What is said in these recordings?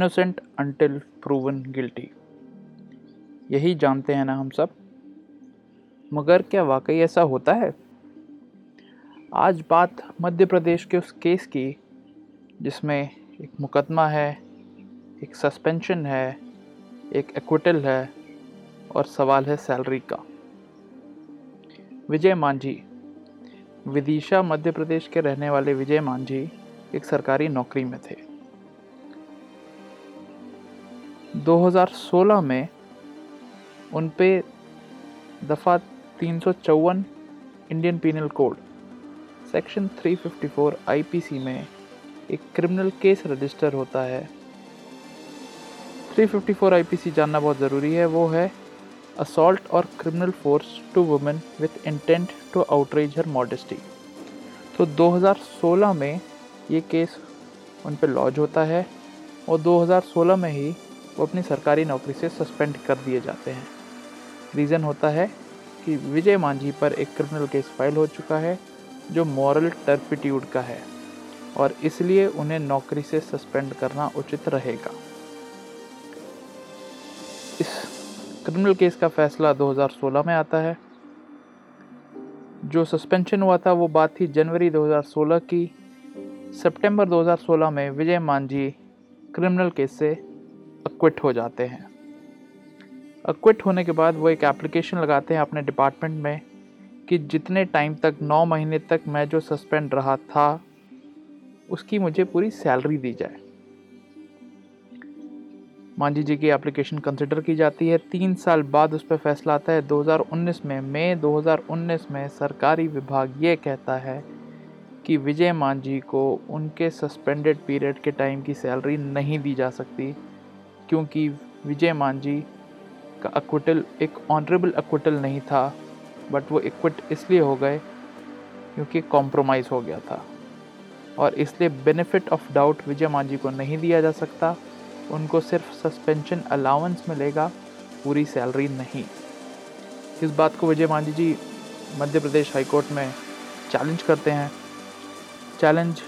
innocent until proven guilty यही जानते हैं ना हम सब। मगर क्या वाकई ऐसा होता है? आज बात मध्य प्रदेश के उस केस की, जिसमें एक मुकदमा है, एक सस्पेंशन है, एक एक्विटल है, और सवाल है सैलरी का। विजय मांझी। विदिशा मध्य प्रदेश के रहने वाले विजय मांझी एक सरकारी नौकरी में थे। 2016 में उन पे दफ़ा तीन सौ चौवन Indian penal code section 354 IPC में एक क्रिमिनल केस रजिस्टर होता है। 354 आईपीसी जानना बहुत ज़रूरी है। वो है असॉल्ट और criminal force to women with intent to outreach her modesty तो 2016 में ये केस उन पर लॉज होता है और 2016 में ही वो अपनी सरकारी नौकरी से सस्पेंड कर दिए जाते हैं। रीज़न होता है कि विजय मांझी पर एक क्रिमिनल केस फ़ाइल हो चुका है, जो मॉरल टर्पिट्यूड का है, और इसलिए उन्हें नौकरी से सस्पेंड करना उचित रहेगा। इस क्रिमिनल केस का फैसला 2016 में आता है। जो सस्पेंशन हुआ था, वो बात थी जनवरी 2016 की। सितंबर 2016 में विजय मांझी क्रिमिनल केस से अक्विट हो जाते हैं। अक्विट होने के बाद वो एक एप्लीकेशन लगाते हैं अपने डिपार्टमेंट में कि जितने टाइम तक, नौ महीने तक मैं जो सस्पेंड रहा था, उसकी मुझे पूरी सैलरी दी जाए। मांझी जी की एप्लीकेशन कंसिडर की जाती है। तीन साल बाद उस पर फैसला आता है। 2019 में मई 2019 में सरकारी विभाग ये कहता है कि विजय मांझी को उनके सस्पेंडेड पीरियड के टाइम की सैलरी नहीं दी जा सकती। क्योंकि विजय मांझी का अक्विटल एक ऑनरेबल अक्विटल नहीं था बट वो इक्विट इसलिए हो गए क्योंकि कॉम्प्रोमाइज़ हो गया था। और इसलिए benefit of doubt Vijay Manjhi को नहीं दिया जा सकता। उनको सिर्फ़ सस्पेंशन अलाउंस मिलेगा, पूरी सैलरी नहीं। इस बात को विजय मांझी जी मध्य प्रदेश हाईकोर्ट में चैलेंज करते हैं। चैलेंज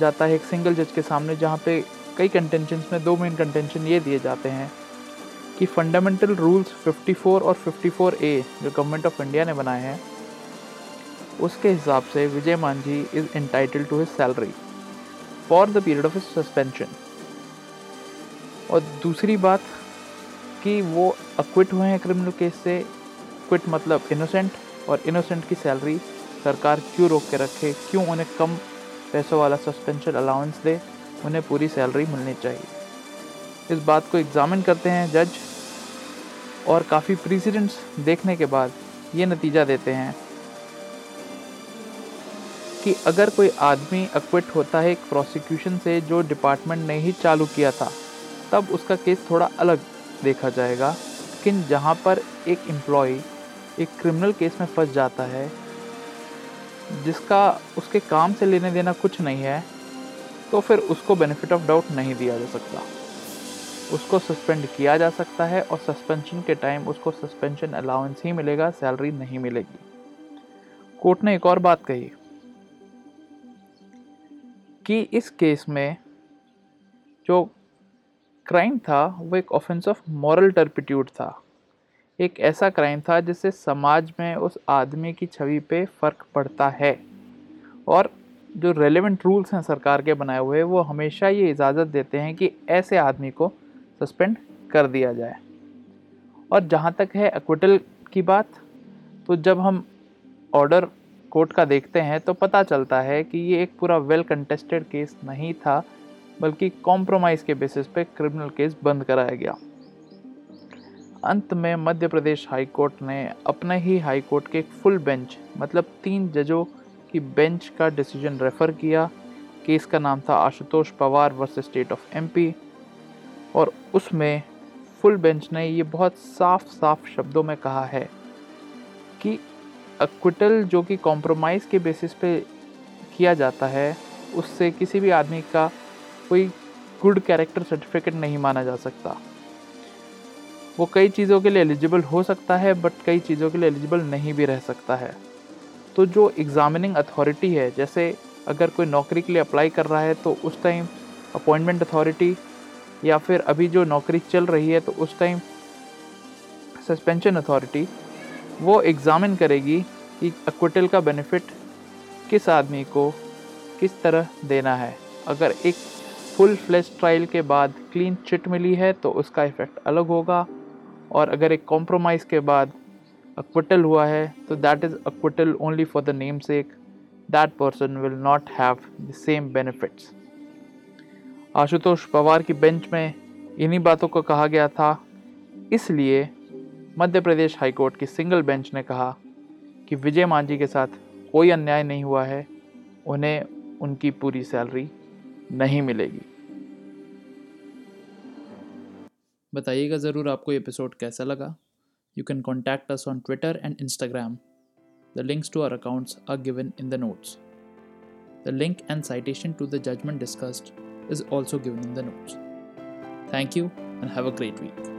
जाता है एक सिंगल जज के सामने, जहाँ पे कई कंटेंशन में दो मेन कंटेंशन ये दिए जाते हैं कि फंडामेंटल रूल्स 54 और 54 ए जो गवर्नमेंट ऑफ़ इंडिया ने बनाए हैं, उसके हिसाब से Vijay Manjhi is entitle to his salary for the period of suspension और दूसरी बात कि वो अक्विट हुए हैं क्रिमिनल केस से क्विट मतलब इनोसेंट और इनोसेंट की सैलरी सरकार क्यों रोक के रखे, क्यों उन्हें कम पैसों वाला सस्पेंशन अलाउंस दे उन्हें पूरी सैलरी मिलनी चाहिए। इस बात को एग्ज़ामिन करते हैं जज और काफ़ी प्रेसिडेंट्स देखने के बाद ये नतीजा देते हैं कि अगर कोई आदमी अक्विट होता है एक प्रोसिक्यूशन से जो डिपार्टमेंट ने ही चालू किया था, तब उसका केस थोड़ा अलग देखा जाएगा। लेकिन जहाँ पर एक एम्प्लॉय एक क्रिमिनल केस में फंस जाता है, जिसका उसके काम से लेने देना कुछ नहीं है तो फिर उसको बेनिफिट ऑफ़ डाउट नहीं दिया जा सकता। उसको सस्पेंड किया जा सकता है और सस्पेंशन के टाइम उसको सस्पेंशन अलाउंस ही मिलेगा सैलरी नहीं मिलेगी। कोर्ट ने एक और बात कही कि इस केस में जो क्राइम था, वो एक ऑफेंस ऑफ़ मॉरल टर्पिट्यूड था। एक ऐसा क्राइम था जिससे समाज में उस आदमी की छवि पे फ़र्क पड़ता है। और जो रेलेवेंट रूल्स हैं सरकार के बनाए हुए, वो हमेशा ये इजाज़त देते हैं कि ऐसे आदमी को सस्पेंड कर दिया जाए। और जहाँ तक है एक्विटल की बात तो जब हम ऑर्डर कोर्ट का देखते हैं तो पता चलता है कि ये एक पूरा वेल कंटेस्टेड केस नहीं था, बल्कि कॉम्प्रोमाइज़ के बेसिस पे क्रिमिनल केस बंद कराया गया। अंत में मध्य प्रदेश हाई कोर्ट ने अपने ही हाई कोर्ट के एक फुल बेंच मतलब तीन जजों की बेंच का डिसीज़न रेफ़र किया। केस का नाम था Ashutosh Pawar versus state of MP और उसमें फुल बेंच ने ये बहुत साफ़ साफ़ शब्दों में कहा है कि अक्विटल जो कि कॉम्प्रोमाइज़ के बेसिस पे किया जाता है, उससे किसी भी आदमी का कोई गुड कैरेक्टर सर्टिफिकेट नहीं माना जा सकता। वो कई चीज़ों के लिए एलिजिबल हो सकता है बट कई चीज़ों के लिए एलिजिबल नहीं भी रह सकता है। तो जो एग्ज़ामिनिंग अथॉरिटी है, जैसे अगर कोई नौकरी के लिए अप्लाई कर रहा है तो उस टाइम अपॉइंटमेंट अथॉरिटी या फिर अभी जो नौकरी चल रही है तो उस टाइम सस्पेंशन अथॉरिटी वो एग्ज़ामिन करेगी कि अक्विटल का बेनिफिट किस आदमी को किस तरह देना है। अगर एक फुल फ्लैश ट्रायल के बाद क्लीन चिट मिली है तो उसका इफ़ेक्ट अलग होगा और अगर एक कॉम्प्रोमाइज़ के बाद अक्विटल हुआ है तो that is only for the namesake that person will not have the same benefits Ashutosh Pawar की बेंच में इन्हीं बातों को कहा गया था। इसलिए मध्य प्रदेश हाईकोर्ट की सिंगल बेंच ने कहा कि विजय मांझी के साथ कोई अन्याय नहीं हुआ है। उन्हें उनकी पूरी सैलरी नहीं मिलेगी। बताइएगा ज़रूर आपको एपिसोड कैसा लगा। You can contact us on Twitter and Instagram. The links to our accounts are given in the notes. The link and citation to the judgment discussed is also given in the notes. Thank you and have a great week.